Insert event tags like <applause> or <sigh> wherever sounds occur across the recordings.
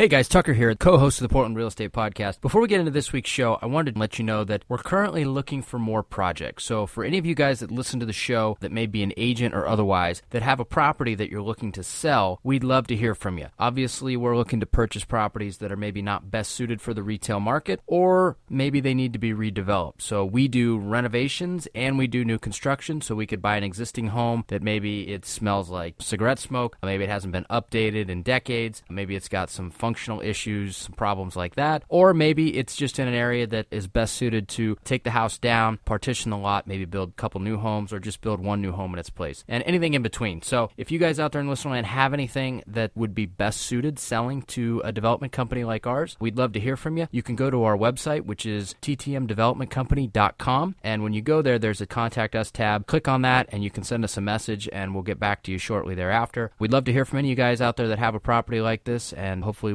Hey guys, Tucker here, co host of the Portland Real Estate Podcast. Before we get into this week's show, I wanted to let you know that we're currently looking for more projects. So, for any of you guys that listen to the show that may be an agent or otherwise that have a property that you're looking to sell, we'd love to hear from you. Obviously, we're looking to purchase properties that are maybe not best suited for the retail market or maybe they need to be redeveloped. So, we do renovations and we do new construction. So, we could buy an existing home that maybe it smells like cigarette smoke, maybe it hasn't been updated in decades, maybe it's got some functional issues, some problems like that. Or maybe it's just in an area that is best suited to take the house down, partition the lot, maybe build a couple new homes, or just build one new home in its place, and anything in between. So if you guys out there in listener land have anything that would be best suited selling to a development company like ours, we'd love to hear from you. You can go to our website, which is ttmdevelopmentcompany.com. And when you go there, there's a contact us tab. Click on that, and you can send us a message, and we'll get back to you shortly thereafter. We'd love to hear from any of you guys out there that have a property like this, and hopefully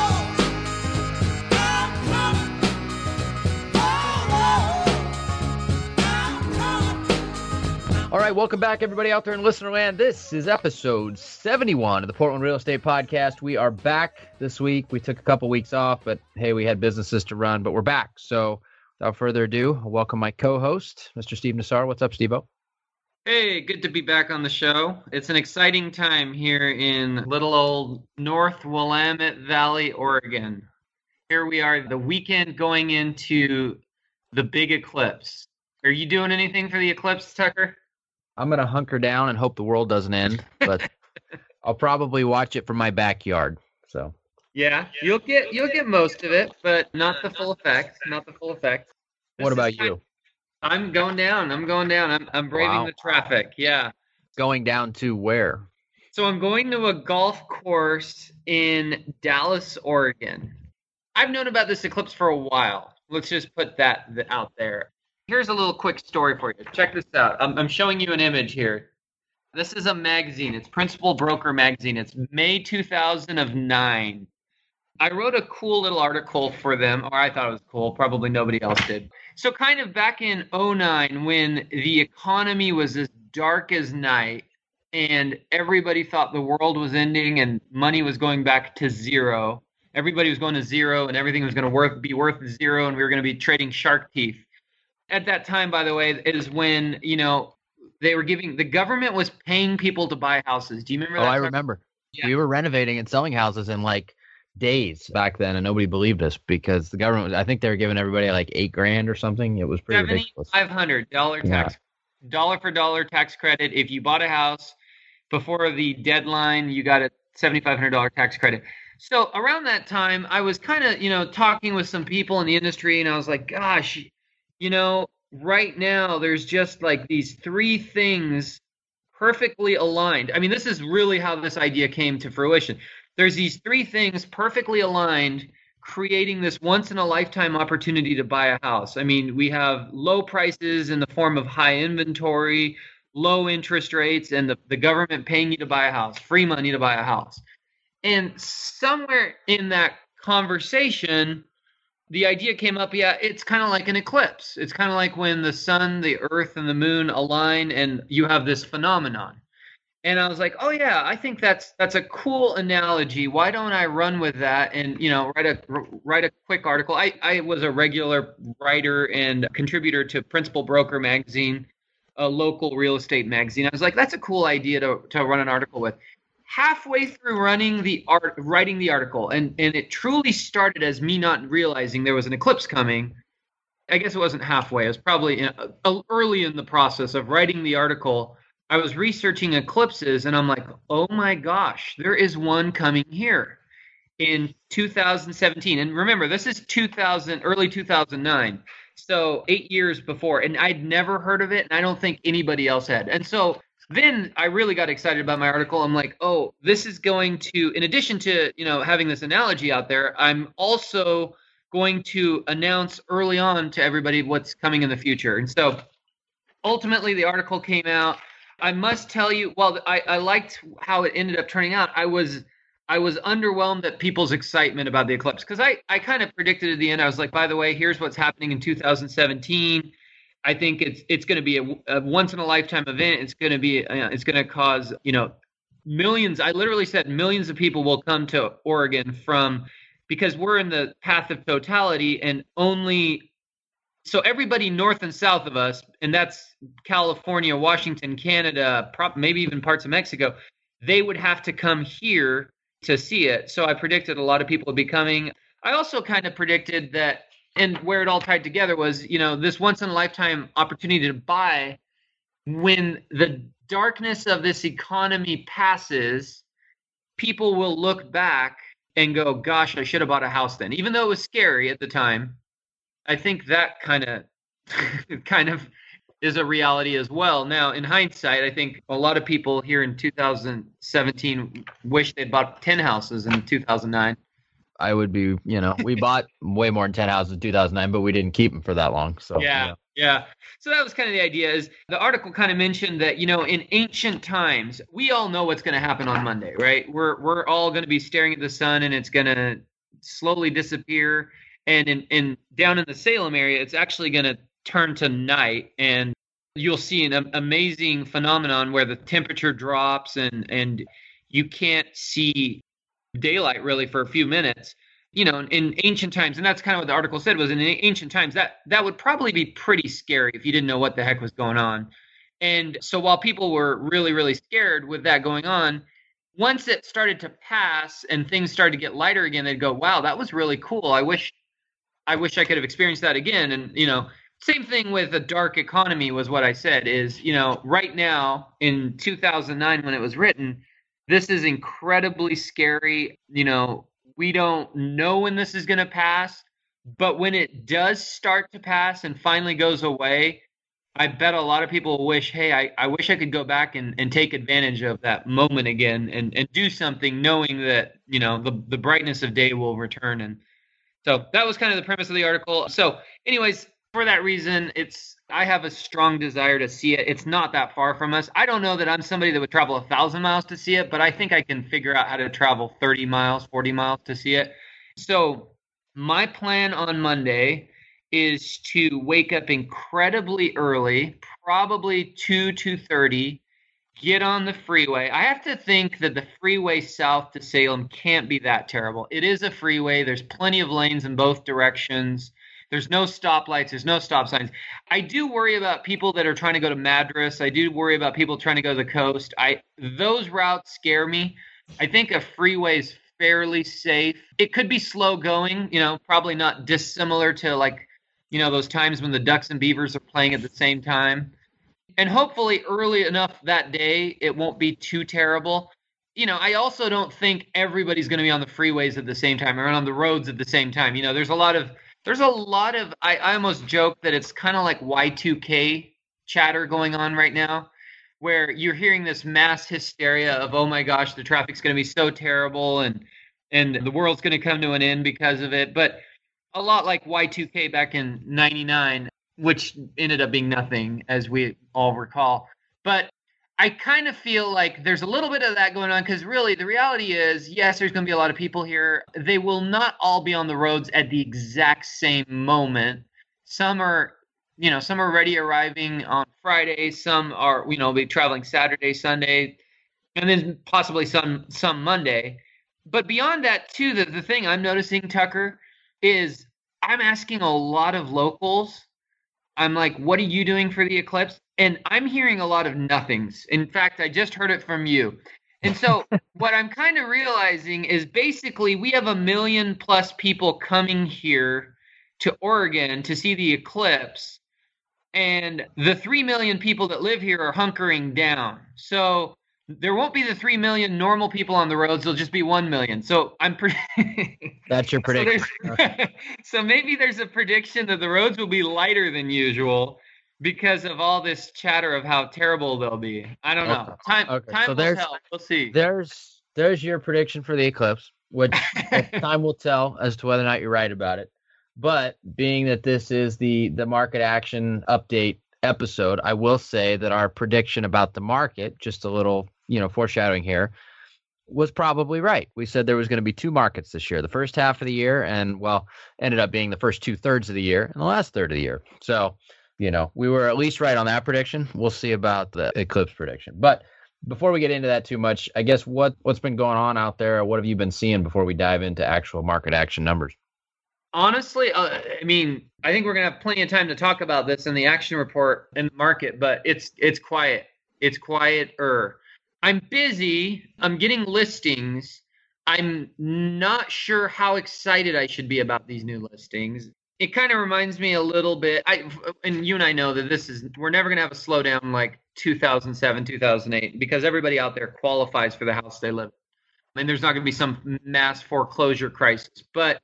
All right, welcome back, everybody out there in listener land. This is episode 71 of the Portland Real Estate Podcast. We are back this week. We took a couple weeks off, but hey, we had businesses to run, but we're back. So without further ado, I'll welcome my co host, Mr. Steve Nassar. What's up, Steve? Hey, good to be back on the show. It's an exciting time here in little old North Willamette Valley, Oregon. Here we are, the weekend going into the big eclipse. Are you doing anything for the eclipse, Tucker? I'm gonna hunker down and hope the world doesn't end, but <laughs> I'll probably watch it from my backyard. So yeah, you'll get you'll get most of it, but not the full effect. Not the full effect. This what about you? I'm going down. I'm going down. I'm I'm braving wow. the traffic. Yeah. Going down to where? So I'm going to a golf course in Dallas, Oregon. I've known about this eclipse for a while. Let's just put that out there here's a little quick story for you. Check this out. I'm, I'm showing you an image here. This is a magazine. It's Principal Broker Magazine. It's May 2009. I wrote a cool little article for them, or I thought it was cool. Probably nobody else did. So, kind of back in 09, when the economy was as dark as night and everybody thought the world was ending and money was going back to zero, everybody was going to zero and everything was going to worth, be worth zero, and we were going to be trading shark teeth at that time, by the way, is when you know they were giving the government was paying people to buy houses. Do you remember? Oh, I remember. Yeah. We were renovating and selling houses in like days back then, and nobody believed us because the government. Was, I think they were giving everybody like eight grand or something. It was pretty ridiculous. Five hundred dollar tax, yeah. dollar for dollar tax credit. If you bought a house before the deadline, you got a seventy five hundred dollar tax credit. So around that time, I was kind of you know talking with some people in the industry, and I was like, gosh you know, right now there's just like these three things perfectly aligned. I mean, this is really how this idea came to fruition. There's these three things perfectly aligned creating this once in a lifetime opportunity to buy a house. I mean, we have low prices in the form of high inventory, low interest rates, and the, the government paying you to buy a house, free money to buy a house. And somewhere in that conversation, the idea came up yeah it's kind of like an eclipse. It's kind of like when the sun the earth and the moon align and you have this phenomenon. And i was like oh yeah i think that's that's a cool analogy. Why don't i run with that and you know write a write a quick article? I i was a regular writer and contributor to principal broker magazine a local real estate magazine. I was like that's a cool idea to to run an article with halfway through running the art writing the article and and it truly started as me not realizing there was an eclipse coming. I guess it wasn't halfway. It was probably in, uh, early in the process of writing the article. I was researching eclipses and i'm like oh my gosh there is one coming here in 2017 and remember this is 2000 early 2009 so eight years before and i'd never heard of it and i don't think anybody else had. And so then I really got excited about my article. I'm like, oh, this is going to, in addition to you know having this analogy out there, I'm also going to announce early on to everybody what's coming in the future. And so ultimately, the article came out. I must tell you, well, I, I liked how it ended up turning out. I was I was underwhelmed at people's excitement about the eclipse because I, I kind of predicted at the end. I was like, by the way, here's what's happening in 2017. I think it's it's going to be a, a, once in a lifetime event. It's going to be uh, it's going to cause you know millions. I literally said millions of people will come to Oregon from because we're in the path of totality and only so everybody north and south of us, and that's California, Washington, Canada, maybe even parts of Mexico. They would have to come here to see it. So I predicted a lot of people would be coming. I also kind of predicted that and where it all tied together was you know this once in a lifetime opportunity to buy when the darkness of this economy passes people will look back and go gosh i should have bought a house then. Even though it was scary at the time i think that kind of <laughs> kind of is a reality as well. Now in hindsight i think a lot of people here in 2017 wish they'd bought 10 houses in 2009 I would be, you know, we bought way more than 10 houses in 2009, but we didn't keep them for that long. So, yeah. You know. Yeah. So that was kind of the idea is the article kind of mentioned that, you know, in ancient times, we all know what's going to happen on Monday, right? We're, we're all going to be staring at the sun and it's going to slowly disappear. And in, in down in the Salem area, it's actually going to turn to night and you'll see an amazing phenomenon where the temperature drops and, and you can't see daylight really for a few minutes you know in ancient times and that's kind of what the article said was in ancient times that that would probably be pretty scary if you didn't know what the heck was going on. And so while people were really really scared with that going on once it started to pass and things started to get lighter again they'd go wow that was really cool. I wish i wish i could have experienced that again. And you know same thing with the dark economy was what i said is you know right now in 2009 when it was written this is incredibly scary. You know, we don't know when this is going to pass, but when it does start to pass and finally goes away, I bet a lot of people wish, hey, I, I wish I could go back and, and take advantage of that moment again and, and do something knowing that, you know, the, the brightness of day will return. And so that was kind of the premise of the article. So, anyways, for that reason, it's I have a strong desire to see it. It's not that far from us. I don't know that I'm somebody that would travel a thousand miles to see it, but I think I can figure out how to travel 30 miles, 40 miles to see it. So my plan on Monday is to wake up incredibly early, probably two two thirty, get on the freeway. I have to think that the freeway south to Salem can't be that terrible. It is a freeway. There's plenty of lanes in both directions. There's no stoplights. There's no stop signs. I do worry about people that are trying to go to Madras. I do worry about people trying to go to the coast. I those routes scare me. I think a freeway is fairly safe. It could be slow going. You know, probably not dissimilar to like you know those times when the Ducks and Beavers are playing at the same time. And hopefully early enough that day it won't be too terrible you know, I also don't think everybody's going to be on the freeways at the same time or on the roads at the same time. You know, there's a lot of there's a lot of I, I almost joke that it's kind of like Y2K chatter going on right now where you're hearing this mass hysteria of oh my gosh the traffic's going to be so terrible and and the world's going to come to an end because of it. But a lot like Y2K back in 99 which ended up being nothing as we all recall. But I kind of feel like there's a little bit of that going on because really the reality is, yes, there's going to be a lot of people here. They will not all be on the roads at the exact same moment. Some are, you know, some are already arriving on Friday. Some are, you know, be traveling Saturday, Sunday, and then possibly some some Monday. But beyond that, too, the, the thing I'm noticing, Tucker, is I'm asking a lot of locals. I'm like, what are you doing for the eclipse? And I'm hearing a lot of nothings. In fact, I just heard it from you. And so, <laughs> what I'm kind of realizing is basically we have a million plus people coming here to Oregon to see the eclipse, and the 3 million people that live here are hunkering down. So, there won't be the 3 million normal people on the roads, there'll just be 1 million. So, I'm pretty. <laughs> That's your prediction. so, <laughs> so, maybe there's a prediction that the roads will be lighter than usual because of all this chatter of how terrible they'll be. I don't know. Time okay. time so will tell. We'll see. There's there's your prediction for the eclipse, which <laughs> time will tell as to whether or not you're right about it. But being that this is the the market action update episode, I will say that our prediction about the market, just a little, you know, foreshadowing here, was probably right. We said there was going to be two markets this year, the first half of the year, and well, ended up being the first two thirds of the year and the last third of the year. So, you know, we were at least right on that prediction. We'll see about the eclipse prediction. But before we get into that too much, I guess what what's been going on out there? What have you been seeing before we dive into actual market action numbers? Honestly, uh, I mean, I think we're gonna have plenty of time to talk about this in the action report in the market, but it's it's quiet. It's quieter. I'm busy. I'm getting listings. I'm not sure how excited I should be about these new listings. It kind of reminds me a little bit. I and you and I know that this is we're never gonna have a slowdown like 2007, 2008 because everybody out there qualifies for the house they live. in. And there's not gonna be some mass foreclosure crisis, but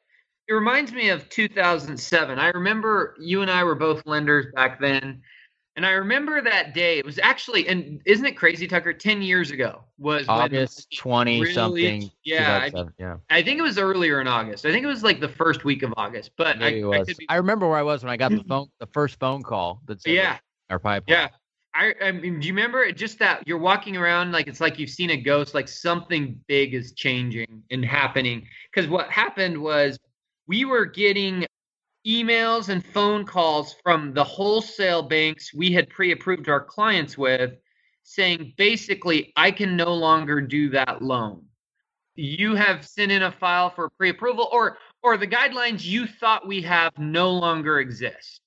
it reminds me of 2007. I remember you and I were both lenders back then. And I remember that day. It was actually, and isn't it crazy, Tucker? Ten years ago was August twenty really, something. Yeah, I, yeah. I think it was earlier in August. I think it was like the first week of August. But I, I, be... I, remember where I was when I got the phone, the first phone call that said yeah, our pipeline. Yeah, I, I mean, do you remember just that you're walking around like it's like you've seen a ghost, like something big is changing and happening? Because what happened was we were getting emails and phone calls from the wholesale banks we had pre-approved our clients with saying basically i can no longer do that loan. You have sent in a file for pre-approval or or the guidelines you thought we have no longer exist.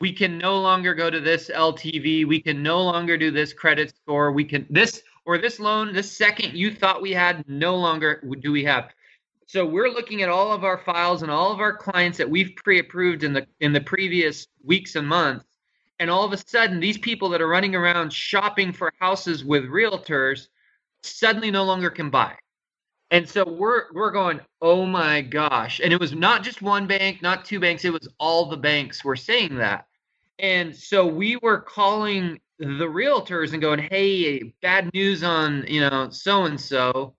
We can no longer go to this ltv we can no longer do this credit score. We can this or this loan this second you thought we had no longer do we have so we're looking at all of our files and all of our clients that we've pre-approved in the in the previous weeks and months. And all of a sudden these people that are running around shopping for houses with realtors suddenly no longer can buy. And so we're we're going oh my gosh. And it was not just one bank not two banks it was all the banks were saying that. And so we were calling the realtors and going hey bad news on you know so and so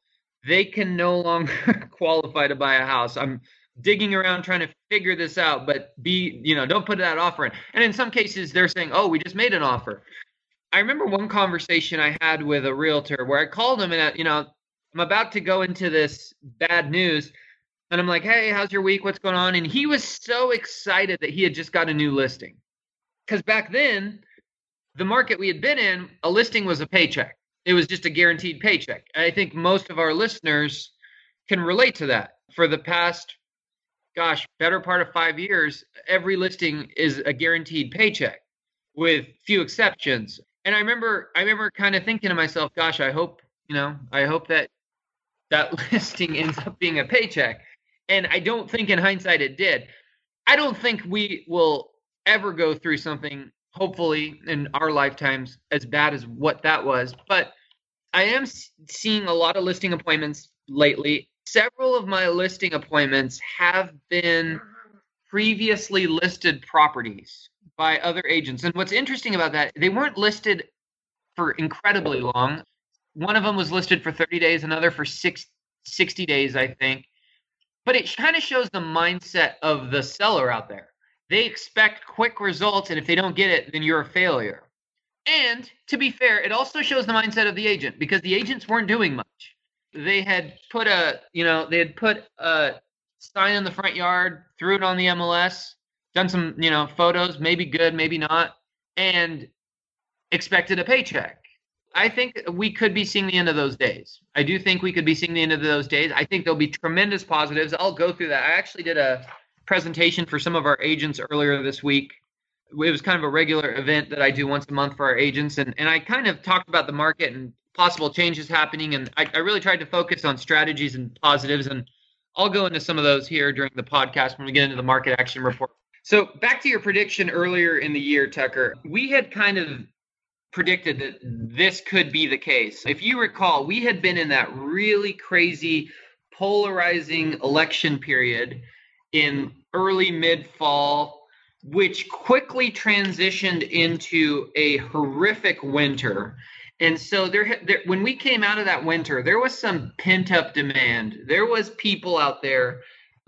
they can no longer <laughs> qualify to buy a house. I'm digging around trying to figure this out, but be, you know, don't put that offer in. And in some cases, they're saying, oh, we just made an offer. I remember one conversation I had with a realtor where I called him and, uh, you know, I'm about to go into this bad news. And I'm like, hey, how's your week? What's going on? And he was so excited that he had just got a new listing. Because back then, the market we had been in, a listing was a paycheck it was just a guaranteed paycheck. I think most of our listeners can relate to that. For the past, gosh, better part of five years, every listing is a guaranteed paycheck with few exceptions. And I remember, I remember kind of thinking to myself, gosh, I hope, you know, I hope that that <laughs> listing ends up being a paycheck. And I don't think in hindsight it did. I don't think we will ever go through something hopefully in our lifetimes as bad as what that was. But I am seeing a lot of listing appointments lately. Several of my listing appointments have been previously listed properties by other agents. And what's interesting about that, they weren't listed for incredibly long. One of them was listed for 30 days, another for six, 60 days, I think. But it kind of shows the mindset of the seller out there they expect quick results, and if they don't get it, then you're a failure. And to be fair, it also shows the mindset of the agent because the agents weren't doing much. They had put a, you know, they had put a sign in the front yard, threw it on the MLS, done some, you know, photos, maybe good, maybe not, and expected a paycheck. I think we could be seeing the end of those days. I do think we could be seeing the end of those days. I think there'll be tremendous positives. I'll go through that. I actually did a presentation for some of our agents earlier this week. It was kind of a regular event that I do once a month for our agents, and, and I kind of talked about the market and possible changes happening, and I, I really tried to focus on strategies and positives, and I'll go into some of those here during the podcast when we get into the market action report. So back to your prediction earlier in the year, Tucker, we had kind of predicted that this could be the case. If you recall, we had been in that really crazy polarizing election period in early mid fall, which quickly transitioned into a horrific winter. And so there, there, when we came out of that winter, there was some pent up demand. There was people out there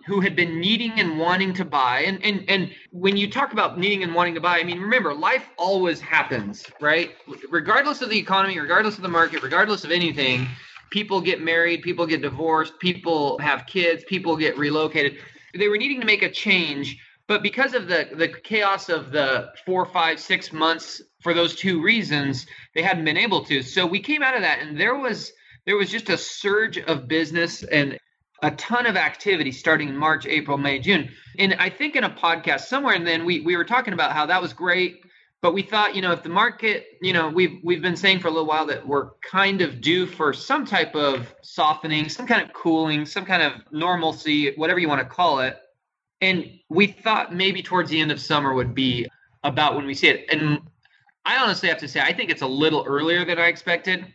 who had been needing and wanting to buy. And and and when you talk about needing and wanting to buy, I mean, remember, life always happens, right? Regardless of the economy, regardless of the market, regardless of anything, people get married, people get divorced, people have kids, people get relocated. They were needing to make a change, but because of the the chaos of the four, five, six months for those two reasons, they hadn't been able to. So we came out of that, and there was there was just a surge of business and a ton of activity starting in March, April, May, June. And I think in a podcast somewhere and then we we were talking about how that was great, but we thought, you know, if the market, you know, we've we've been saying for a little while that we're kind of due for some type of softening, some kind of cooling, some kind of normalcy, whatever you want to call it. And we thought maybe towards the end of summer would be about when we see it. And I honestly have to say I think it's a little earlier than I expected.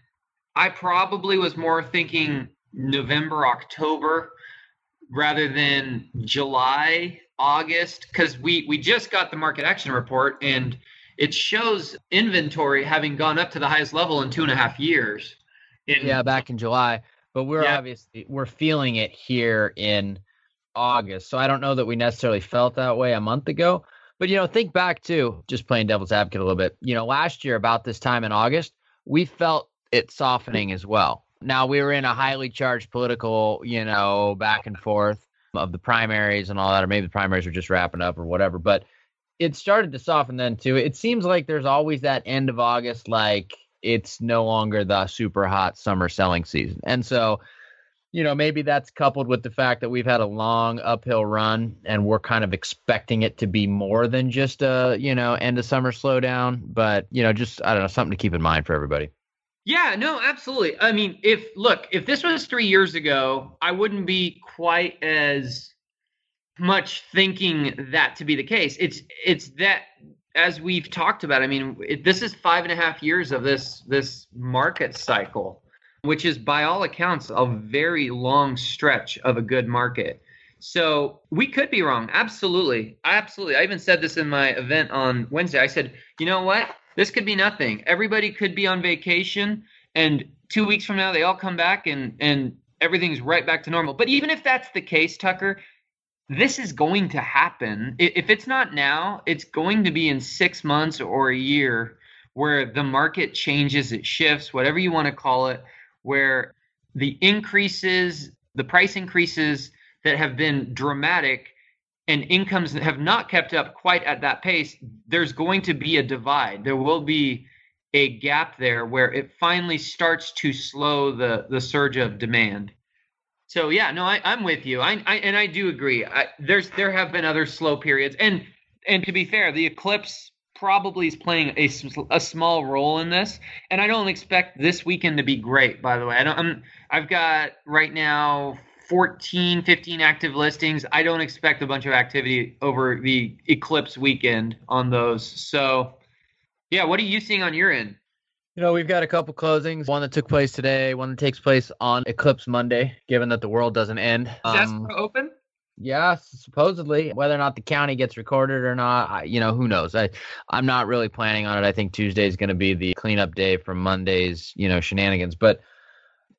I probably was more thinking November, October rather than July, August, because we we just got the market action report and it shows inventory having gone up to the highest level in two and a half years. In, yeah, back in July, but we're yeah. obviously we're feeling it here in August. So I don't know that we necessarily felt that way a month ago. But you know, think back to just playing devil's advocate a little bit. You know, last year about this time in August, we felt it softening as well. Now we were in a highly charged political, you know, back and forth of the primaries and all that, or maybe the primaries were just wrapping up or whatever. But it started to soften then too. It seems like there's always that end of August, like it's no longer the super hot summer selling season. And so, you know, maybe that's coupled with the fact that we've had a long uphill run and we're kind of expecting it to be more than just a, you know, end of summer slowdown. But, you know, just, I don't know, something to keep in mind for everybody. Yeah, no, absolutely. I mean, if look, if this was three years ago, I wouldn't be quite as much thinking that to be the case. It's it's that as we've talked about. I mean, it, this is five and a half years of this this market cycle, which is by all accounts a very long stretch of a good market. So we could be wrong. Absolutely, absolutely. I even said this in my event on Wednesday. I said, you know what? This could be nothing. Everybody could be on vacation, and two weeks from now they all come back and and everything's right back to normal. But even if that's the case, Tucker, this is going to happen. If it's not now, it's going to be in six months or a year where the market changes, it shifts, whatever you want to call it, where the increases, the price increases that have been dramatic and incomes that have not kept up quite at that pace, there's going to be a divide. There will be a gap there where it finally starts to slow the the surge of demand. So yeah, no, I, am with you. I, I, and I do agree. I, there's there have been other slow periods, and and to be fair, the eclipse probably is playing a, a small role in this. And I don't expect this weekend to be great. By the way, I don't. I'm, I've got right now 14, 15 active listings. I don't expect a bunch of activity over the eclipse weekend on those. So, yeah, what are you seeing on your end? You know, we've got a couple closings. One that took place today, one that takes place on Eclipse Monday, given that the world doesn't end. Is um, open? Yeah, supposedly. Whether or not the county gets recorded or not, I, you know, who knows? I, I'm not really planning on it. I think Tuesday is going to be the cleanup day from Monday's, you know, shenanigans. But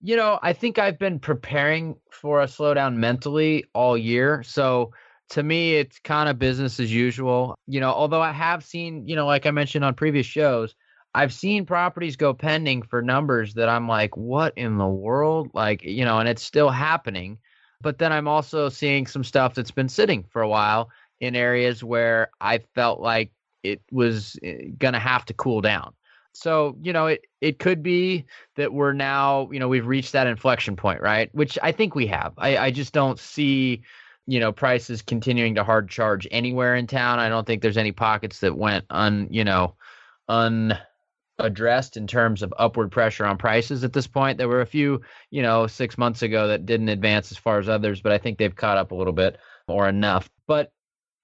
you know, I think I've been preparing for a slowdown mentally all year. So to me, it's kind of business as usual. You know, although I have seen, you know, like I mentioned on previous shows, I've seen properties go pending for numbers that I'm like, what in the world? Like, you know, and it's still happening. But then I'm also seeing some stuff that's been sitting for a while in areas where I felt like it was eh, going to have to cool down so you know it it could be that we're now you know we've reached that inflection point right which i think we have i i just don't see you know prices continuing to hard charge anywhere in town i don't think there's any pockets that went un you know unaddressed in terms of upward pressure on prices at this point. There were a few you know six months ago that didn't advance as far as others but i think they've caught up a little bit or enough. But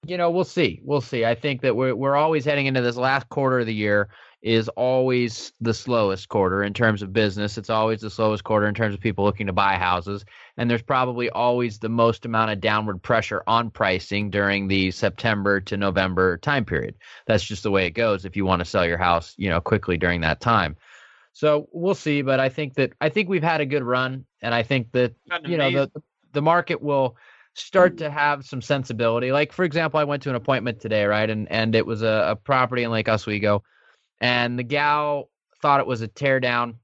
you know we'll see. We'll see. I think that we're, we're always heading into this last quarter of the year is always the slowest quarter in terms of business. It's always the slowest quarter in terms of people looking to buy houses. And there's probably always the most amount of downward pressure on pricing during the September to November time period. That's just the way it goes if you want to sell your house, you know, quickly during that time. So we'll see, but I think that I think we've had a good run and I think that you know the the market will start to have some sensibility. Like for example, I went to an appointment today, right? And and it was a, a property in Lake Oswego, and the gal thought it was a teardown.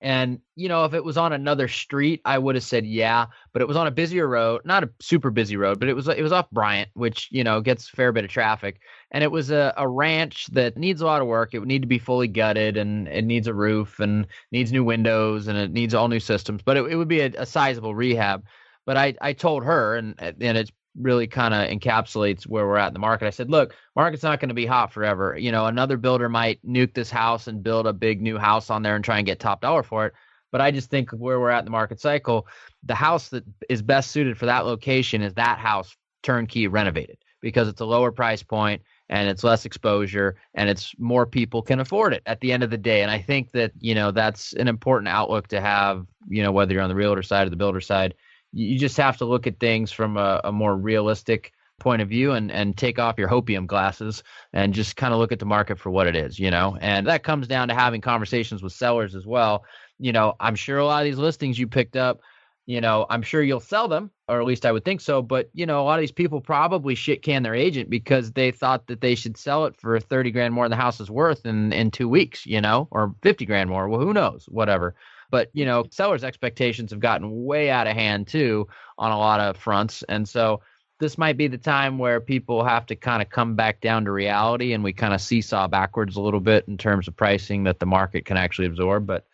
And you know, if it was on another street, I would have said yeah. But it was on a busier road, not a super busy road, but it was it was off Bryant, which you know gets a fair bit of traffic. And it was a, a ranch that needs a lot of work. It would need to be fully gutted, and it needs a roof, and needs new windows, and it needs all new systems. But it, it would be a, a sizable rehab. But I I told her, and and it's really kind of encapsulates where we're at in the market. I said, look, market's not going to be hot forever. You know, another builder might nuke this house and build a big new house on there and try and get top dollar for it. But I just think where we're at in the market cycle, the house that is best suited for that location is that house turnkey renovated because it's a lower price point and it's less exposure and it's more people can afford it at the end of the day. And I think that, you know, that's an important outlook to have, you know, whether you're on the realtor side or the builder side you just have to look at things from a, a more realistic point of view and and take off your hopium glasses and just kind of look at the market for what it is you know? And that comes down to having conversations with sellers as well. You know i'm sure a lot of these listings you picked up you know i'm sure you'll sell them or at least i would think so but you know a lot of these people probably shit can their agent because they thought that they should sell it for 30 grand more than the house is worth in in two weeks you know or 50 grand more. Well who knows? Whatever but you know, sellers' expectations have gotten way out of hand too on a lot of fronts, and so this might be the time where people have to kind of come back down to reality, and we kind of seesaw backwards a little bit in terms of pricing that the market can actually absorb. But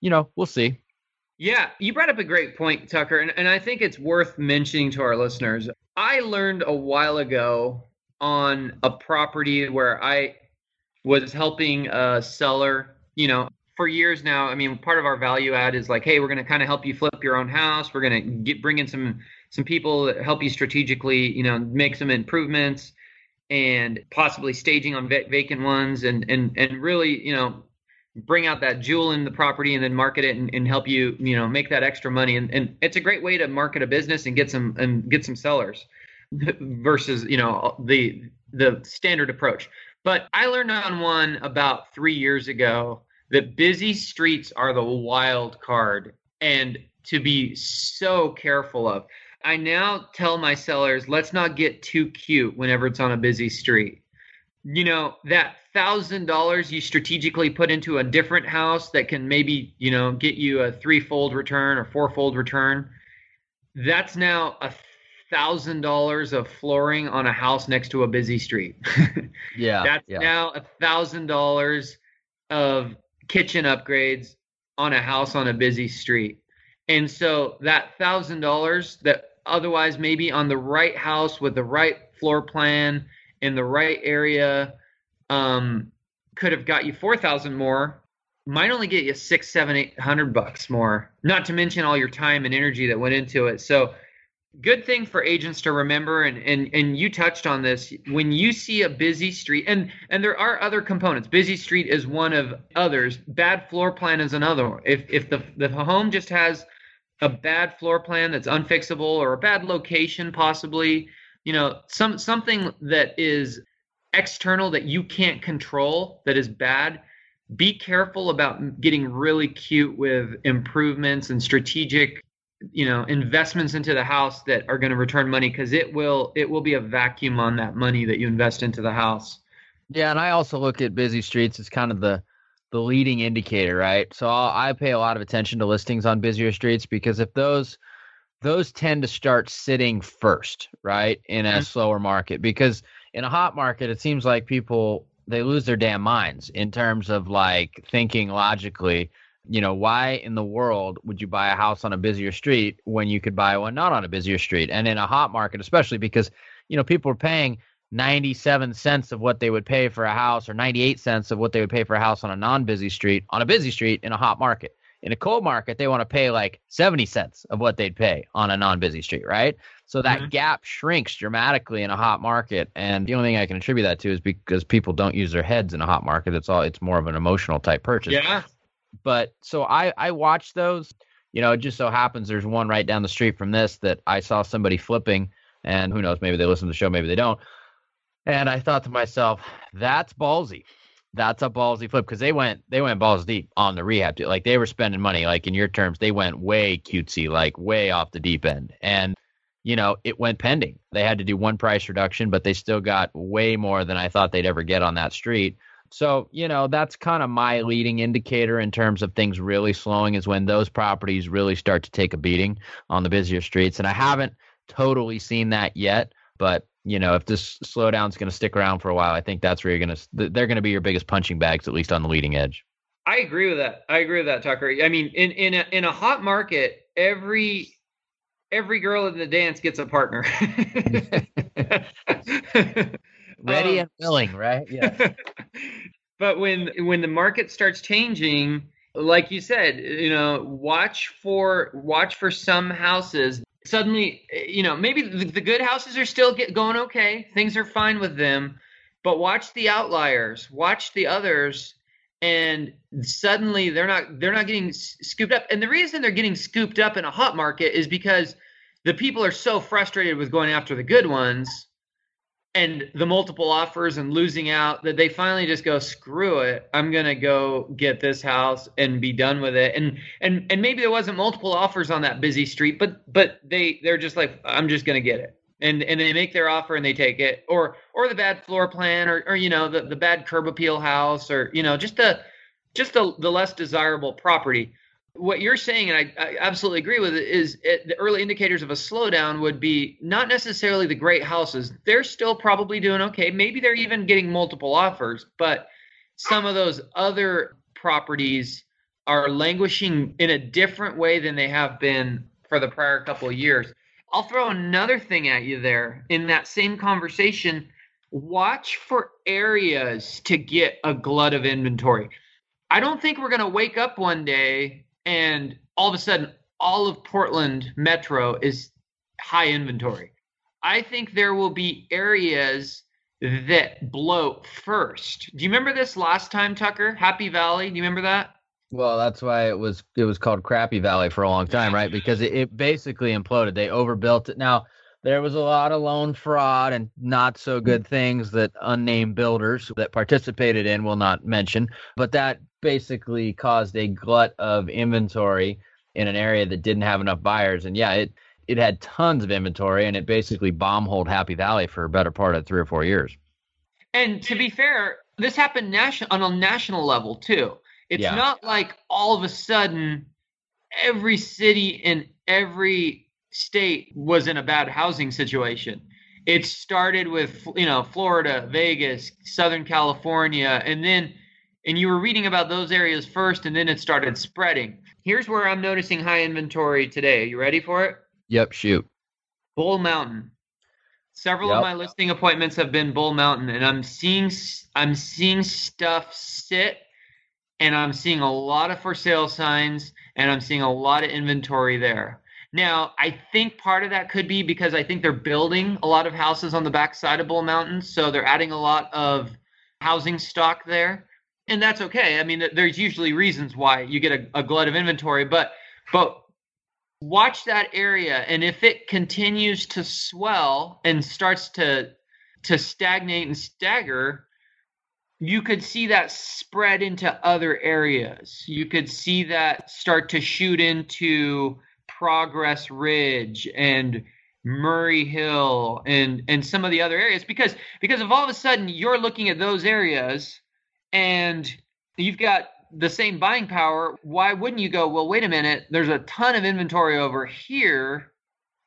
you know, we'll see. Yeah, you brought up a great point, Tucker, and, and I think it's worth mentioning to our listeners. I learned a while ago on a property where I was helping a seller, you know, for years now, I mean, part of our value add is like, hey, we're going to kind of help you flip your own house. We're going to get bring in some some people that help you strategically, you know, make some improvements and possibly staging on vacant ones and and and really, you know, bring out that jewel in the property and then market it and, and help you, you know, make that extra money. And and it's a great way to market a business and get some and get some sellers <laughs> versus, you know, the the standard approach. But I learned on one about three years ago that busy streets are the wild card and to be so careful of. I now tell my sellers, let's not get too cute whenever it's on a busy street. You know, that thousand dollars you strategically put into a different house that can maybe, you know, get you a threefold return or fourfold return. That's now a thousand dollars of flooring on a house next to a busy street. <laughs> yeah. That's yeah. now a thousand dollars of kitchen upgrades on a house on a busy street. And so that thousand dollars that otherwise maybe on the right house with the right floor plan in the right area um, could have got you four thousand more might only get you six, seven, eight hundred bucks more. Not to mention all your time and energy that went into it. So good thing for agents to remember and, and and you touched on this when you see a busy street and and there are other components. Busy street is one of others. Bad floor plan is another if if the the home just has a bad floor plan that's unfixable or a bad location possibly you know some something that is external that you can't control that is bad be careful about getting really cute with improvements and strategic you know investments into the house that are going to return money because it will it will be a vacuum on that money that you invest into the house. Yeah and i also look at busy streets as kind of the the leading indicator right? So I'll, i pay a lot of attention to listings on busier streets because if those those tend to start sitting first right in a mm-hmm. slower market. Because in a hot market it seems like people they lose their damn minds in terms of like thinking logically you know, why in the world would you buy a house on a busier street when you could buy one not on a busier street? And in a hot market, especially because, you know, people are paying 97 cents of what they would pay for a house or 98 cents of what they would pay for a house on a non busy street on a busy street in a hot market. In a cold market, they want to pay like 70 cents of what they'd pay on a non busy street, right? So that mm-hmm. gap shrinks dramatically in a hot market. And the only thing I can attribute that to is because people don't use their heads in a hot market. It's all it's more of an emotional type purchase. Yeah. But so I I watch those. You know, it just so happens there's one right down the street from this that I saw somebody flipping, and who knows, maybe they listen to the show, maybe they don't. And I thought to myself, that's ballsy. That's a ballsy flip because they went they went balls deep on the rehab. Like they were spending money. Like in your terms, they went way cutesy, like way off the deep end. And you know, it went pending. They had to do one price reduction, but they still got way more than I thought they'd ever get on that street. So, you know, that's kind of my leading indicator in terms of things really slowing is when those properties really start to take a beating on the busier streets. And I haven't totally seen that yet, but you know, if this slowdown is going to stick around for a while, I think that's where you're going to they're going to be your biggest punching bags at least on the leading edge. I agree with that. I agree with that, Tucker. I mean, in in a, in a hot market, every every girl in the dance gets a partner. <laughs> <laughs> <laughs> Ready um, and willing, right? Yeah. <laughs> but when when the market starts changing, like you said, you know, watch for watch for some houses. Suddenly, you know, maybe the, the good houses are still get, going okay. Things are fine with them, but watch the outliers. Watch the others and suddenly they're not they're not getting scooped up and the reason they're getting scooped up in a hot market is because the people are so frustrated with going after the good ones and the multiple offers and losing out that they finally just go screw it. I'm going to go get this house and be done with it. And and and maybe there wasn't multiple offers on that busy street but but they they're just like i'm just going to get it. And and they make their offer and they take it. Or or the bad floor plan or or you know the the bad curb appeal house or you know just the just the the less desirable property what you're saying and i, I absolutely agree with it is it, the early indicators of a slowdown would be not necessarily the great houses they're still probably doing okay maybe they're even getting multiple offers but some of those other properties are languishing in a different way than they have been for the prior couple of years I'll throw another thing at you there in that same conversation. Watch for areas to get a glut of inventory. I don't think we're going to wake up one day and all of a sudden all of Portland Metro is high inventory. I think there will be areas that bloat first. Do you remember this last time, Tucker? Happy Valley. Do you remember that? Well, that's why it was it was called Crappy Valley for a long time, right? Because it, it basically imploded. They overbuilt it. Now there was a lot of loan fraud and not so hmm. good things that unnamed builders that participated in will not mention, but that basically caused a glut of inventory in an area that didn't have enough buyers. And yeah, it it had tons of inventory and it basically bomb hold Happy Valley for a better part of three or four years. And to be fair, this happened national on a national level too. It's yeah. not like all of a sudden every city in every state was in a bad housing situation. It started with you know Florida, Vegas, Southern California, and then and you were reading about those areas first, and then it started spreading. Here's where I'm noticing high inventory today. Are you ready for it? Yep, shoot. Bull Mountain. Several yep. of my listing appointments have been Bull Mountain, and I'm seeing I'm seeing stuff sit and I'm seeing a lot of for sale signs and I'm seeing a lot of inventory there. Now, I think part of that could be because I think they're building a lot of houses on the backside of Bull Mountain, so they're adding a lot of housing stock there, and that's okay. I mean, there's usually reasons why you get a, a glut of inventory, but but watch that area, and if it continues to swell and starts to to stagnate and stagger, you could see that spread into other areas. You could see that start to shoot into Progress Ridge and Murray Hill and and some of the other areas because because if all of a sudden you're looking at those areas and you've got the same buying power, why wouldn't you go, well, wait a minute, there's a ton of inventory over here.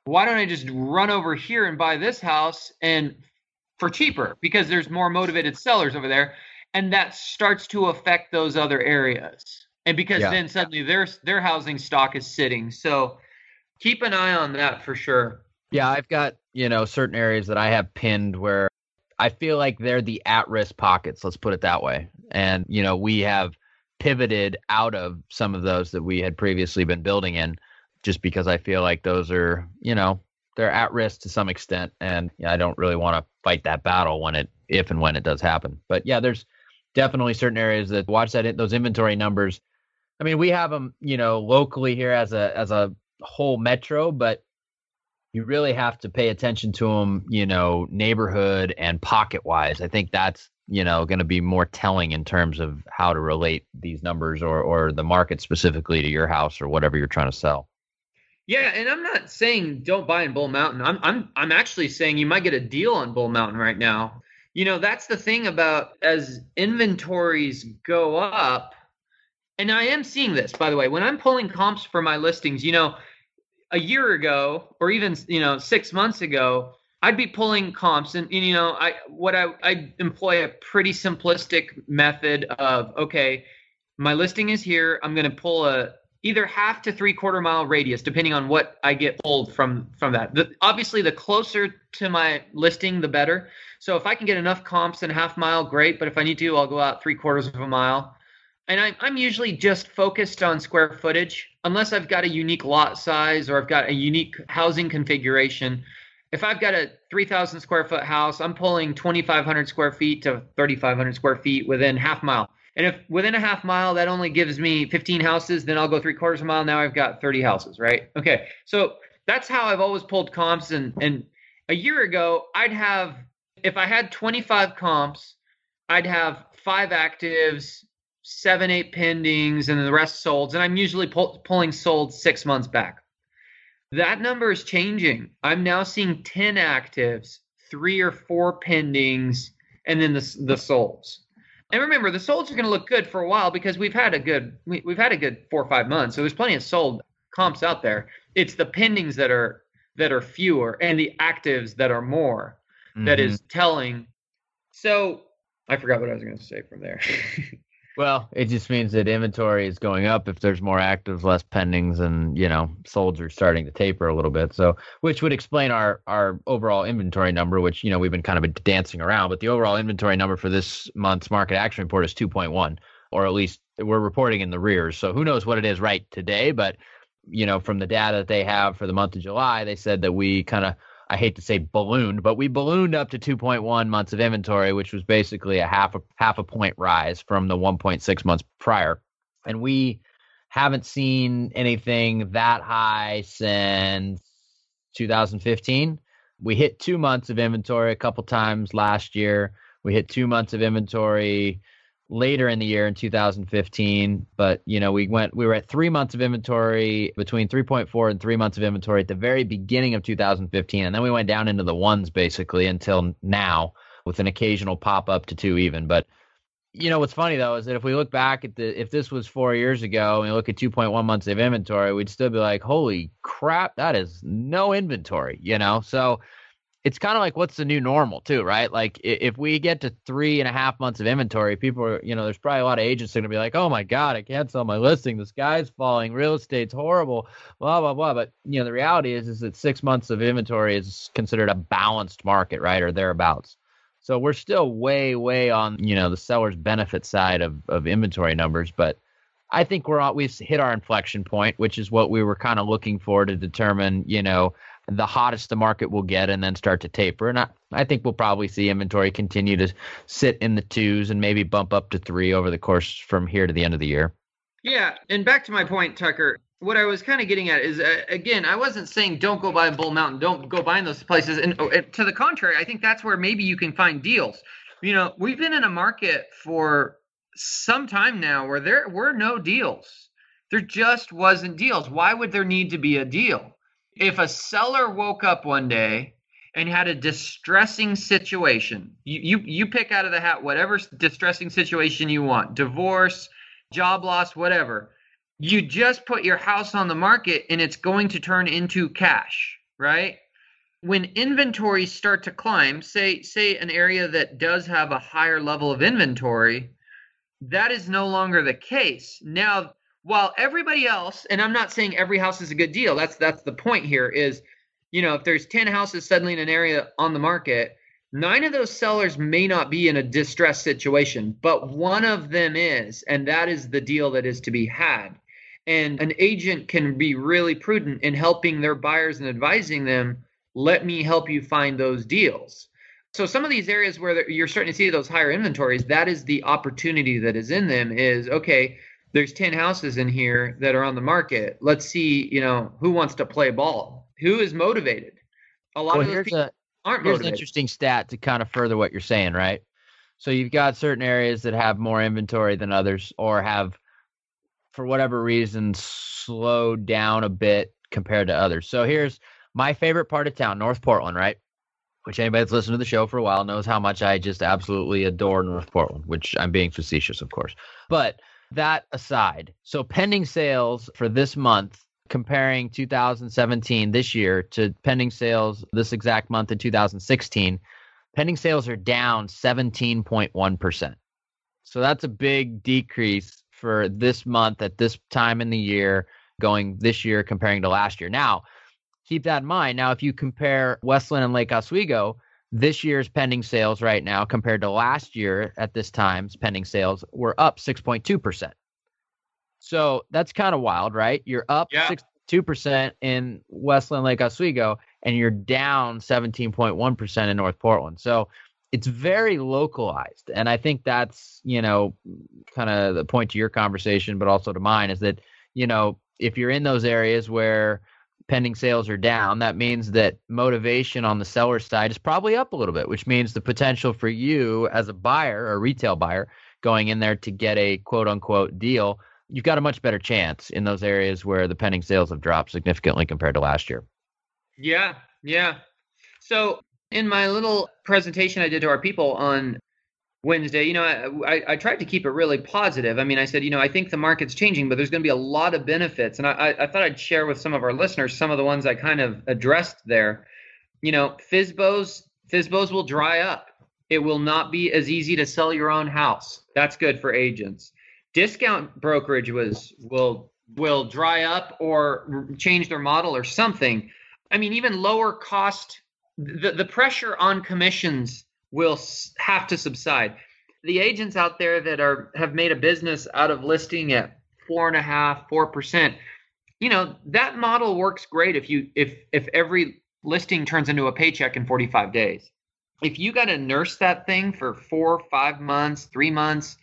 Why don't I just run over here and buy this house and for cheaper because there's more motivated sellers over there? And that starts to affect those other areas and because yeah. then suddenly their their housing stock is sitting so keep an eye on that for sure yeah i've got you know certain areas that i have pinned where i feel like they're the at-risk pockets let's put it that way and you know we have pivoted out of some of those that we had previously been building in just because i feel like those are you know they're at risk to some extent, and I don't really want to fight that battle when it, if and when it does happen. But yeah, there's definitely certain areas that watch that those inventory numbers. I mean, we have them, you know, locally here as a as a whole metro, but you really have to pay attention to them, you know, neighborhood and pocket wise. I think that's you know going to be more telling in terms of how to relate these numbers or or the market specifically to your house or whatever you're trying to sell. Yeah, and I'm not saying don't buy in Bull Mountain. I'm I'm I'm actually saying you might get a deal on Bull Mountain right now. You know, that's the thing about as inventories go up, and I am seeing this by the way, when I'm pulling comps for my listings, you know, a year ago or even, you know, 6 months ago, I'd be pulling comps. And, and you know, I what I I employ a pretty simplistic method of okay, my listing is here, I'm going to pull a either half to three quarter mile radius depending on what i get pulled from from that. The, obviously the closer to my listing the better. So if i can get enough comps in half mile great. But if i need to i'll go out three quarters of a mile and I, i'm usually just focused on square footage unless i've got a unique lot size or i've got a unique housing configuration if i've got a 3000 square foot house i'm pulling 2500 square feet to 3500 square feet within half mile and if within a half mile that only gives me 15 houses, then I'll go three quarters of a mile. Now I've got 30 houses, right? Okay. So that's how I've always pulled comps. And and a year ago, I'd have if I had 25 comps, I'd have five actives, seven, eight pendings, and the rest solds. And I'm usually pull, pulling sold six months back. That number is changing. I'm now seeing 10 actives, three or four pendings, and then the the solds. And remember, the solds are going to look good for a while because we've had a good we, have had a good four or five months. So there's plenty of sold comps out there. It's the pendings that are that are fewer and the actives that are more mm-hmm. that is telling. So I forgot what I was going to say from there. <laughs> Well, it just means that inventory is going up if there's more actives, less pendings, and you know, solds are starting to taper a little bit. So, which would explain our our overall inventory number, which you know we've been kind of dancing around. But the overall inventory number for this month's market action report is 2.1, or at least we're reporting in the rears. So who knows what it is right today? But you know, from the data that they have for the month of July, they said that we kind of I hate to say ballooned, but we ballooned up to 2.1 months of inventory, which was basically a half a half a point rise from the 1.6 months prior. And we haven't seen anything that high since 2015. We hit two months of inventory a couple times last year. We hit two months of inventory later in the year in 2015 but you know we went we were at three months of inventory between 3.4 and three months of inventory at the very beginning of 2015 and then we went down into the ones basically until now with an occasional pop up to two even but you know what's funny though is that if we look back at the if this was four years ago and we look at 2.1 months of inventory we'd still be like holy crap that is no inventory you know? So it's kind of like what's the new normal too, right? Like if we get to three and a half months of inventory, people are, you know, there's probably a lot of agents that are gonna be like, oh my god, I can't sell my listing. The sky's falling. Real estate's horrible. Blah blah blah. But you know, the reality is is that six months of inventory is considered a balanced market, right, or thereabouts. So we're still way way on you know the seller's benefit side of of inventory numbers, but. I think we're we've hit our inflection point, which is what we were kind of looking for to determine, you know, the hottest the market will get and then start to taper. And I, I think we'll probably see inventory continue to sit in the twos and maybe bump up to three over the course from here to the end of the year. Yeah. And back to my point, Tucker, what I was kind of getting at is, uh, again, I wasn't saying don't go buy Bull Mountain, don't go buy in those places. Oh, and to the contrary, I think that's where maybe you can find deals. You know, we've been in a market for some time now where there were no deals. There just wasn't deals. Why would there need to be a deal? If a seller woke up one day and had a distressing situation, you, you, you pick out of the hat whatever distressing situation you want divorce, job loss, whatever. You just put your house on the market and it's going to turn into cash, right? When inventories start to climb, say say an area that does have a higher level of inventory, that is no longer the case. Now while everybody else, and I'm not saying every house is a good deal. That's that's the point here is, you know, if there's 10 houses suddenly in an area on the market, nine of those sellers may not be in a distressed situation, but one of them is, and that is the deal that is to be had. And an agent can be really prudent in helping their buyers and advising them, let me help you find those deals. So some of these areas where you're starting to see those higher inventories, that is the opportunity that is in them is okay, there's 10 houses in here that are on the market. Let's see, you know, who wants to play ball? Who is motivated? A lot well, of those people a, aren't here's motivated. an interesting stat to kind of further what you're saying, right? So you've got certain areas that have more inventory than others or have for whatever reason slowed down a bit compared to others. So here's my favorite part of town, North Portland, right? Which anybody that's listened to the show for a while knows how much I just absolutely adore North Portland, which I'm being facetious, of course. But that aside, so pending sales for this month, comparing 2017 this year to pending sales this exact month in 2016, pending sales are down 17.1%. So that's a big decrease for this month at this time in the year going this year comparing to last year. Now, keep that in mind. Now, if you compare West Linn and Lake Oswego, this year's pending sales right now compared to last year at this time's pending sales were up 6.2%. So that's kind of wild, right? You're up yeah. 62% in West Linn Lake Oswego and you're down 17.1% in North Portland. So it's very localized. And I think that's, you know, kind of the point to your conversation, but also to mine is that, you know, if you're in those areas where pending sales are down, that means that motivation on the seller side is probably up a little bit, which means the potential for you as a buyer or retail buyer going in there to get a quote unquote deal, you've got a much better chance in those areas where the pending sales have dropped significantly compared to last year. Yeah, yeah. So in my little presentation I did to our people on Wednesday, you know, I, I, tried to keep it really positive. I mean, I said, you know, I think the market's changing, but there's going to be a lot of benefits. And I, I thought I'd share with some of our listeners some of the ones I kind of addressed there. You know, FSBOs, FSBOs will dry up. It will not be as easy to sell your own house. That's good for agents. Discount brokerage was will will dry up or change their model or something. I mean, even lower cost the, the pressure on commissions will have to subside. The agents out there that are have made a business out of listing at four and a half, four percent, you know, that model works great if you if if every listing turns into a paycheck in 45 days. If you got to nurse that thing for four, five months, three months,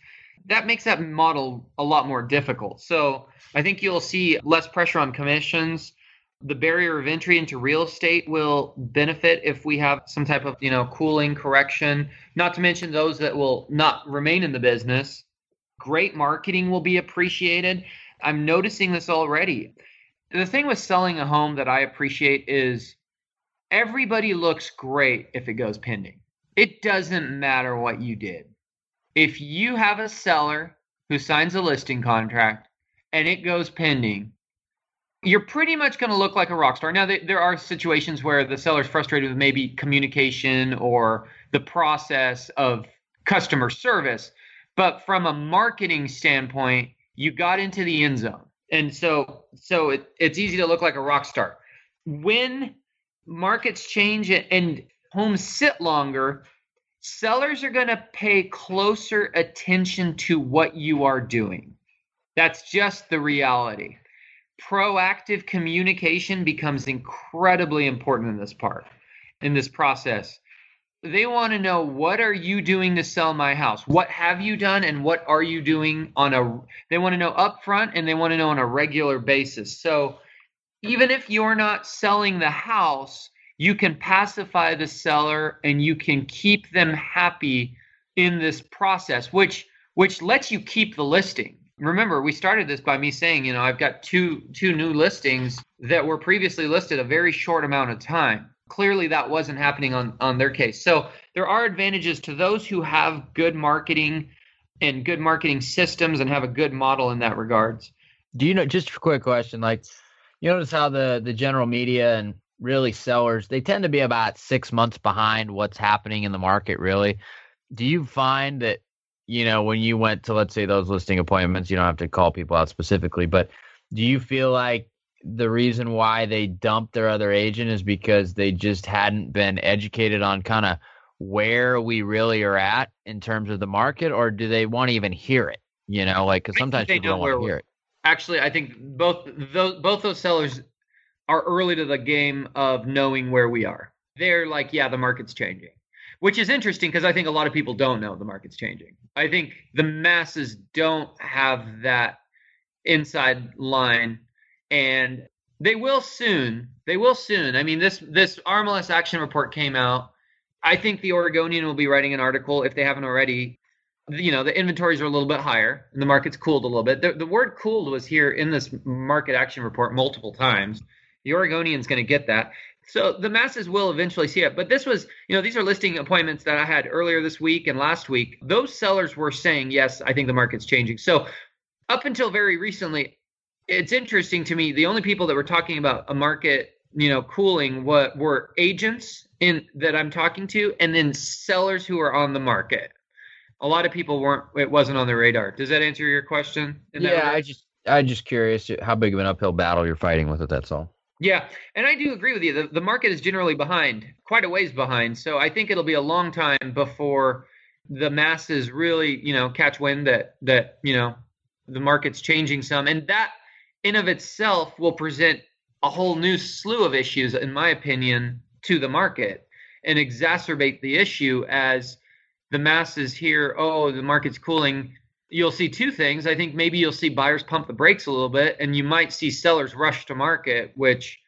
that makes that model a lot more difficult. So I think you'll see less pressure on commissions the barrier of entry into real estate will benefit if we have some type of you know cooling correction. Not to mention those that will not remain in the business. Great marketing will be appreciated. I'm noticing this already. The thing with selling a home that i appreciate is everybody looks great if it goes pending. It doesn't matter what you did. If you have a seller who signs a listing contract and it goes pending you're pretty much going to look like a rock star. Now, they, there are situations where the seller's frustrated with maybe communication or the process of customer service, but from a marketing standpoint, you got into the end zone, and so so it, it's easy to look like a rock star. When markets change and homes sit longer, sellers are going to pay closer attention to what you are doing. That's just the reality proactive communication becomes incredibly important in this part in this process. They want to know what are you doing to sell my house? What have you done and what are you doing on a they want to know upfront and they want to know on a regular basis. So even if you're not selling the house you can pacify the seller and you can keep them happy in this process which which lets you keep the listing remember we started this by me saying you know i've got two two new listings that were previously listed a very short amount of time. Clearly that wasn't happening on on their case. So there are advantages to those who have good marketing and good marketing systems and have a good model in that regards. Do you know just a quick question like you notice how the the general media and really sellers they tend to be about six months behind what's happening in the market really. Do you find that you know, when you went to let's say those listing appointments, you don't have to call people out specifically, but do you feel like the reason why they dumped their other agent is because they just hadn't been educated on kind of where we really are at in terms of the market, or do they want to even hear it? You know, like because sometimes people don't want to hear it. Actually, I think both those both those sellers are early to the game of knowing where we are. They're like, yeah, the market's changing which is interesting because I think a lot of people don't know the market's changing. I think the masses don't have that inside line, and they will soon. They will soon. I mean, this this RMLS action report came out. I think the Oregonian will be writing an article if they haven't already. You know, the inventories are a little bit higher, and the market's cooled a little bit. The, the word "cooled" was here in this market action report multiple times The Oregonian's going to get that. So the masses will eventually see it. But this was, you know, these are listing appointments that I had earlier this week and last week. Those sellers were saying, yes, I think the market's changing. So up until very recently, it's interesting to me. The only people that were talking about a market, you know, cooling what were agents in that I'm talking to, and then sellers who are on the market. A lot of people weren't. It wasn't on the radar. Does that answer your question? Yeah, I just, I'm just curious how big of an uphill battle you're fighting with it. That's all. Yeah, and I do agree with you. The, the market is generally behind, quite a ways behind. So I think it'll be a long time before the masses really, you know, catch wind that that you know the market's changing some, and that in of itself will present a whole new slew of issues, in my opinion, to the market and exacerbate the issue as the masses hear, oh, the market's cooling. You'll see two things. I think maybe you'll see buyers pump the brakes a little bit, and you might see sellers rush to market, which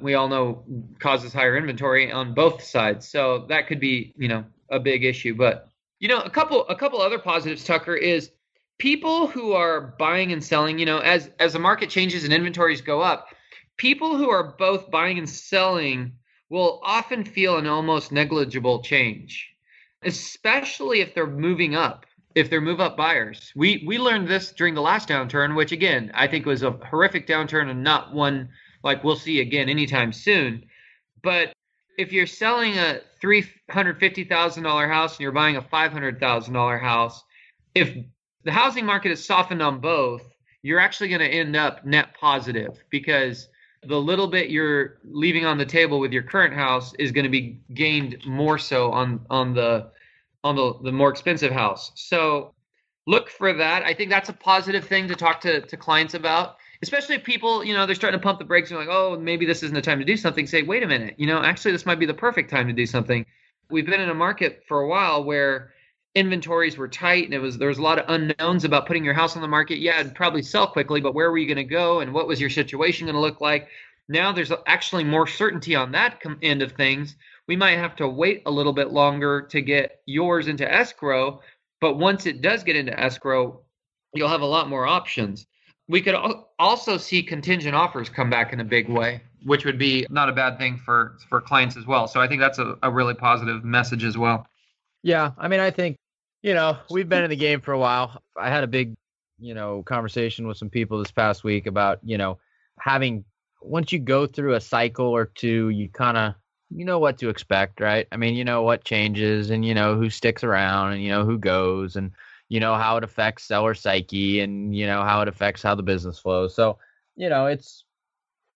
we all know causes higher inventory on both sides. So that could be, you know, a big issue. But you know, a couple a couple other positives, Tucker, is people who are buying and selling, you know, as as the market changes and inventories go up, people who are both buying and selling will often feel an almost negligible change, especially if they're moving up, if they're move up buyers. We we learned this during the last downturn, which again I think was a horrific downturn and not one like we'll see again anytime soon. But if you're selling a three hundred fifty thousand dollar house and you're buying a five hundred thousand dollar house, if the housing market is softened on both, you're actually going to end up net positive because the little bit you're leaving on the table with your current house is going to be gained more so on on the on the, the more expensive house. So look for that. I think that's a positive thing to talk to, to clients about, especially if people, you know, they're starting to pump the brakes and like, oh, maybe this isn't the time to do something. Say, wait a minute, you know, actually this might be the perfect time to do something. We've been in a market for a while where inventories were tight and it was there was a lot of unknowns about putting your house on the market. Yeah, it'd probably sell quickly, but where were you going to go and what was your situation going to look like? Now there's actually more certainty on that end of things. We might have to wait a little bit longer to get yours into escrow, but once it does get into escrow, you'll have a lot more options. We could also see contingent offers come back in a big way, which would be not a bad thing for for clients as well. So I think that's a, a really positive message as well. Yeah, I mean, I think you know, we've been in the game for a while. I had a big, you know, conversation with some people this past week about, you know, having once you go through a cycle or two, you kind of you know what to expect, right? I mean, you know what changes and you know who sticks around and you know who goes and you know how it affects seller psyche and you know how it affects how the business flows. So, you know, it's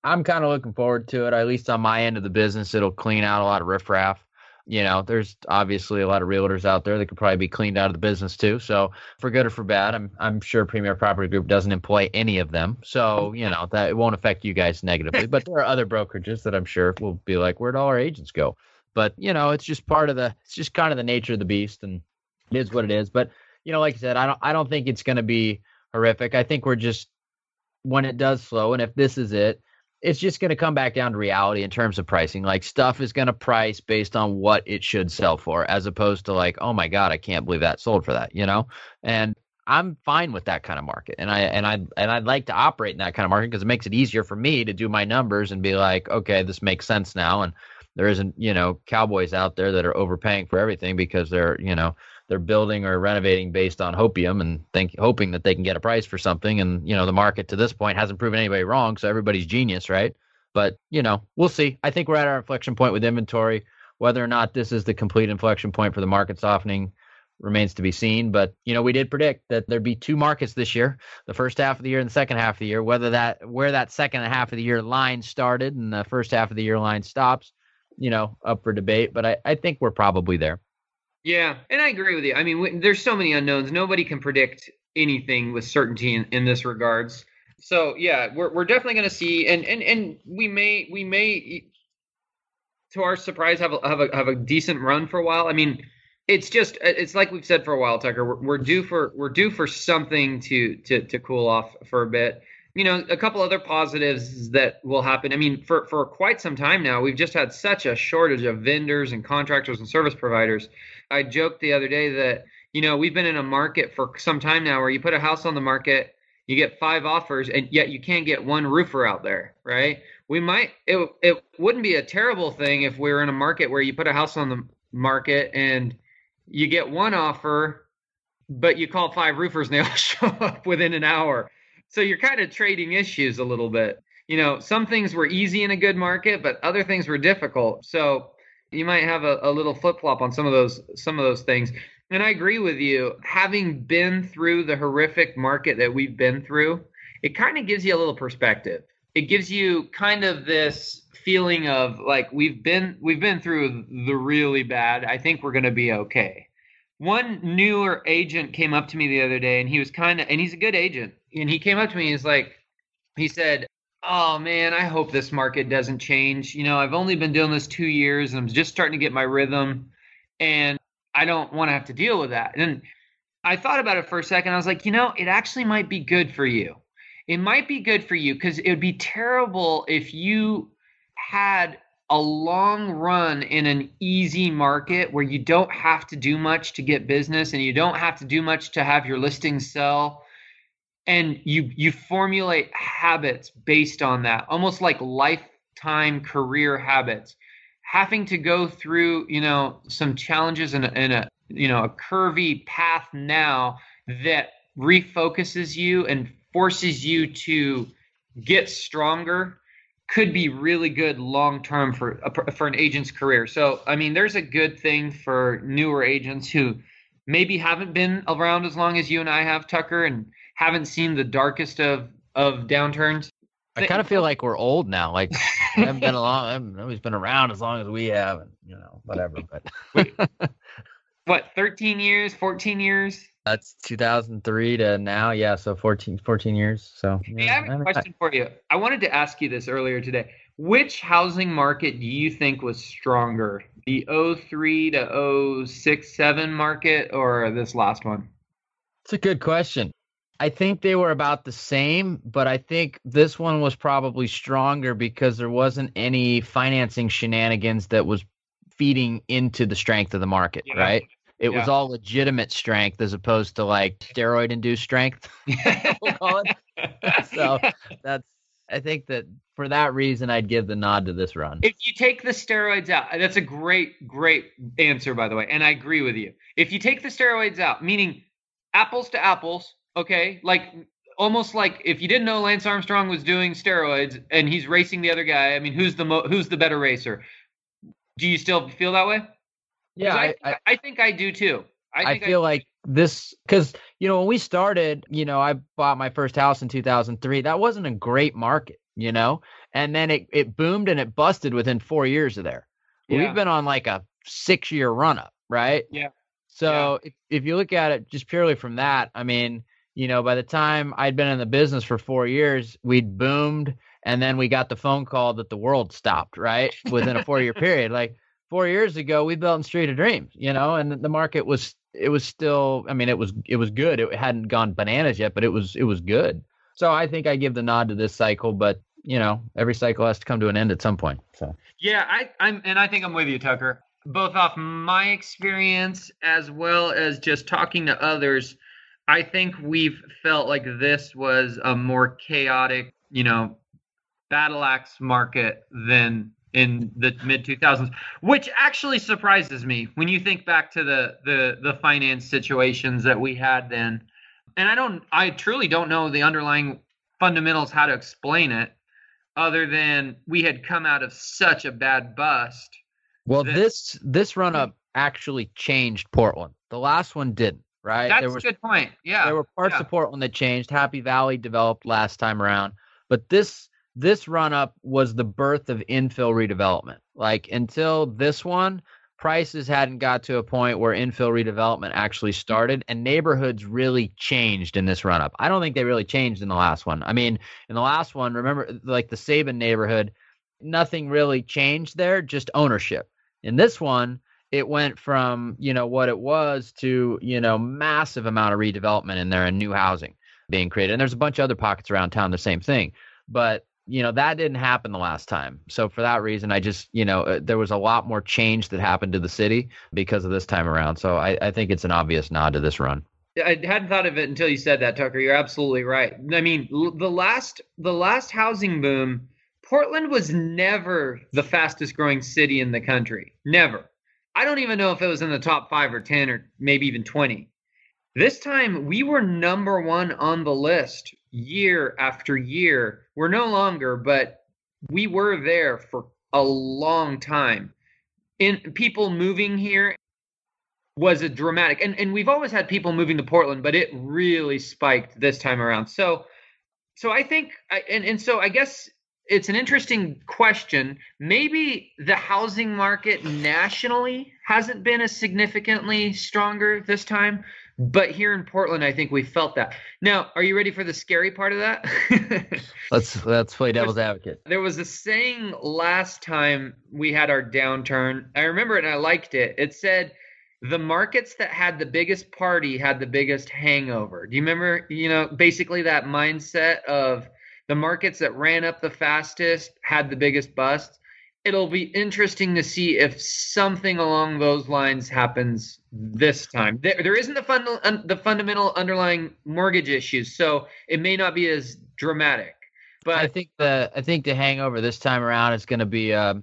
I'm kind of looking forward to it. At least on my end of the business, it'll clean out a lot of riffraff you know, there's obviously a lot of realtors out there that could probably be cleaned out of the business too. So for good or for bad, I'm I'm sure Premier Property Group doesn't employ any of them. So, you know, that it won't affect you guys negatively. but there are other brokerages that I'm sure will be like, where'd all our agents go? But, you know, it's just part of the it's just kind of the nature of the beast and it is what it is. But, you know, like I said, I don't I don't think it's gonna be horrific. I think we're just when it does slow, and if this is it, it's just going to come back down to reality in terms of pricing. Like stuff is going to price based on what it should sell for, as opposed to like, oh my god, I can't believe that sold for that, you know. And I'm fine with that kind of market, and I and I and I'd like to operate in that kind of market because it makes it easier for me to do my numbers and be like, okay, this makes sense now, and there isn't you know cowboys out there that are overpaying for everything because they're you know they're building or renovating based on hopium and think hoping that they can get a price for something. And you know, the market to this point hasn't proven anybody wrong, so everybody's genius, right? But you know, we'll see. I think we're at our inflection point with inventory. Whether or not this is the complete inflection point for the market softening remains to be seen. But you know, we did predict that there'd be two markets this year: the first half of the year and the second half of the year. Whether that where that second half of the year line started and the first half of the year line stops, you know, up for debate. But I, I think we're probably there. Yeah, and I agree with you. I mean, there's so many unknowns. Nobody can predict anything with certainty in, in this regards. So yeah, we're we're definitely going to see, and and and we may we may, to our surprise, have a have a have a decent run for a while. I mean, it's just it's like we've said for a while, Tucker. We're, we're due for we're due for something to to to cool off for a bit. You know, a couple other positives that will happen. I mean, for for quite some time now, we've just had such a shortage of vendors and contractors and service providers I joked the other day that you know we've been in a market for some time now where you put a house on the market, you get five offers, and yet you can't get one roofer out there, right? we might it it wouldn't be a terrible thing if we were in a market where you put a house on the market and you get one offer, but you call five roofers and they all <laughs> show up within an hour. So you're kind of trading issues a little bit. You know, some things were easy in a good market, but other things were difficult. So you might have a, a little flip flop on some of those some of those things. And I agree with you. Having been through the horrific market that we've been through, it kind of gives you a little perspective. It gives you kind of this feeling of like we've been we've been through the really bad. I think we're going to be okay. One newer agent came up to me the other day and he was kind of and he's a good agent. And he came up to me and he's like he said, "Oh man, I hope this market doesn't change. You know, I've only been doing this 2 years and I'm just starting to get my rhythm and I don't want to have to deal with that." And I thought about it for a second. I was like, "You know, it actually might be good for you." It might be good for you because it would be terrible if you had a long run in an easy market where you don't have to do much to get business and you don't have to do much to have your listing sell. And you you formulate habits based on that almost like lifetime career habits. Having to go through you know some challenges in a, in a you know a curvy path now that refocuses you and forces you to get stronger could be really good long term for for an agent's career. So, I mean, there's a good thing for newer agents who maybe haven't been around as long as you and I have, Tucker, and haven't seen the darkest of of downturns. I kind of feel like we're old now. Like I haven't been along. I haven't always been around as long as we have, and you know, whatever. But <laughs> what, 13 years, 14 years? That's 2003 to now. Yeah, so 14, 14 years. So yeah, hey, I have a question for you. I wanted to ask you this earlier today. Which housing market do you think was stronger, the 03 to 06, 7 market, or this last one? It's a good question. I think they were about the same, but I think this one was probably stronger because there wasn't any financing shenanigans that was feeding into the strength of the market, yeah. right? It yeah. was all legitimate strength as opposed to like steroid induced strength. <laughs> <laughs> we'll call it. so that's I think that for that reason I'd give the nod to this run. If you take the steroids out, that's a great, great answer by the way. And I agree with you. If you take the steroids out, meaning apples to apples, okay, like almost like if you didn't know Lance Armstrong was doing steroids and he's racing the other guy, I mean, who's the mo- who's the better racer? Do you still feel that way? Yeah, I, I, I, think I do too. I, I feel like this because you know when we started, you know, I bought my first house in 2003. That wasn't a great market, you know, and then it it boomed and it busted within four years of there. Yeah. We've been on like a six year run up, right? Yeah. So yeah. If, if you look at it just purely from that, I mean, you know, by the time I'd been in the business for four years, we'd boomed, and then we got the phone call that the world stopped, right, within a four year <laughs> period. Like four years ago we built in Street of Dreams, you know, and the market was it was still I mean it was it was good. It hadn't gone bananas yet, but it was it was good. So I think I give the nod to this cycle, but you know, every cycle has to come to an end at some point. So yeah, I, I'm and I think I'm with you, Tucker. Both off my experience as well as just talking to others, I think we've felt like this was a more chaotic, you know, battle axe market than in the mid 2000s which actually surprises me when you think back to the the the finance situations that we had then. And i don't i truly don't know the underlying fundamentals how to explain it other than we had come out of such a bad bust well that, this this run hmm. up actually changed portland. The last one didn't right? That's there was, a good point. Yeah. there were parts yeah. of portland that changed. Happy valley developed last time around. But this this run up was the birth of infill redevelopment. Like until this one, prices hadn't got to a point where infill redevelopment actually started and neighborhoods really changed in this run up. I don't think they really changed in the last one. I mean, in the last one, remember like the Sabin neighborhood, nothing really changed there, just ownership. In this one, it went from, you know, what it was to, you know, massive amount of redevelopment in there and new housing being created. And there's a bunch of other pockets around town the same thing. But you know that didn't happen the last time so for that reason i just you know uh, there was a lot more change that happened to the city because of this time around so i, I think it's an obvious nod to this run I hadn't thought of it until you said that, Tucker. You're absolutely right. I mean, the last the last housing boom Portland was never the fastest growing city in the country. Never. I don't even know if it was in the top five or 10 or maybe even 20. This time we were number one on the list year after year. We're no longer, but we were there for a long time. In people moving here was a dramatic and, and we've always had people moving to Portland, but it really spiked this time around. So so I think and, and so I guess it's an interesting question. Maybe the housing market nationally hasn't been as significantly stronger this time, but here in Portland, I think we felt that. Now, are you ready for the scary part of that? <laughs> let's let's play devil's advocate. There was a saying last time we had our downturn. I remember it and I liked it. It said the markets that had the biggest party had the biggest hangover. Do you remember, you know, basically that mindset of the markets that ran up the fastest had the biggest busts. It'll be interesting to see if something along those lines happens this time. There, there isn't the, fund, the fundamental underlying mortgage issues, so it may not be as dramatic. But I think the I think the hangover this time around is going to be um,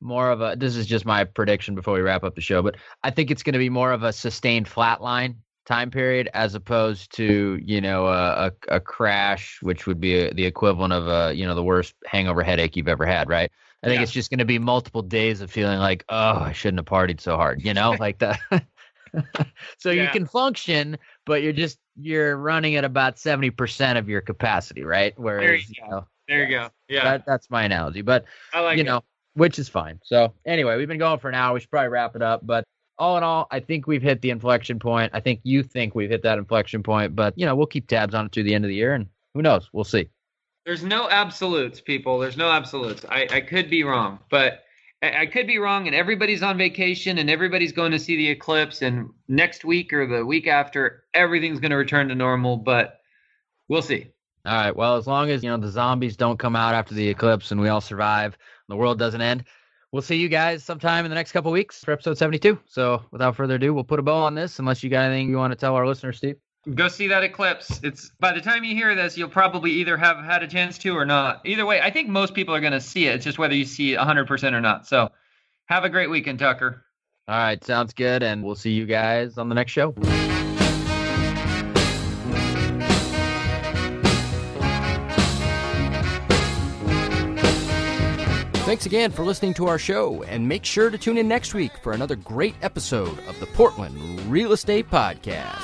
more of a. This is just my prediction before we wrap up the show, but I think it's going to be more of a sustained flat line time period as opposed to you know a, a, a crash which would be a, the equivalent of a you know the worst hangover headache you've ever had right i think yeah. it's just going to be multiple days of feeling like oh i shouldn't have partied so hard you know like that <laughs> so yeah. you can function but you're just you're running at about 70% of your capacity right whereas there you, you know there you go yeah that, that's my analogy but I like you know which is fine so anyway we've been going for an hour we should probably wrap it up but all in all, I think we've hit the inflection point. I think you think we've hit that inflection point, but you know, we'll keep tabs on it through the end of the year and who knows? We'll see. There's no absolutes, people. There's no absolutes. I, I could be wrong, but I, I could be wrong and everybody's on vacation and everybody's going to see the eclipse and next week or the week after everything's going to return to normal, but we'll see. All right. Well, as long as, you know, the zombies don't come out after the eclipse and we all survive, the world doesn't end, we'll see you guys sometime in the next couple weeks for episode 72. So without further ado, we'll put a bow on this unless you got anything you want to tell our listeners, Steve. Go see that eclipse. It's by the time you hear this, you'll probably either have had a chance to or not. Either way, I think most people are going to see it. It's just whether you see it 100% or not. So have a great weekend, Tucker. All right, sounds good. And we'll see you guys on the next show. Thanks again for listening to our show, and make sure to tune in next week for another great episode of the Portland Real Estate Podcast.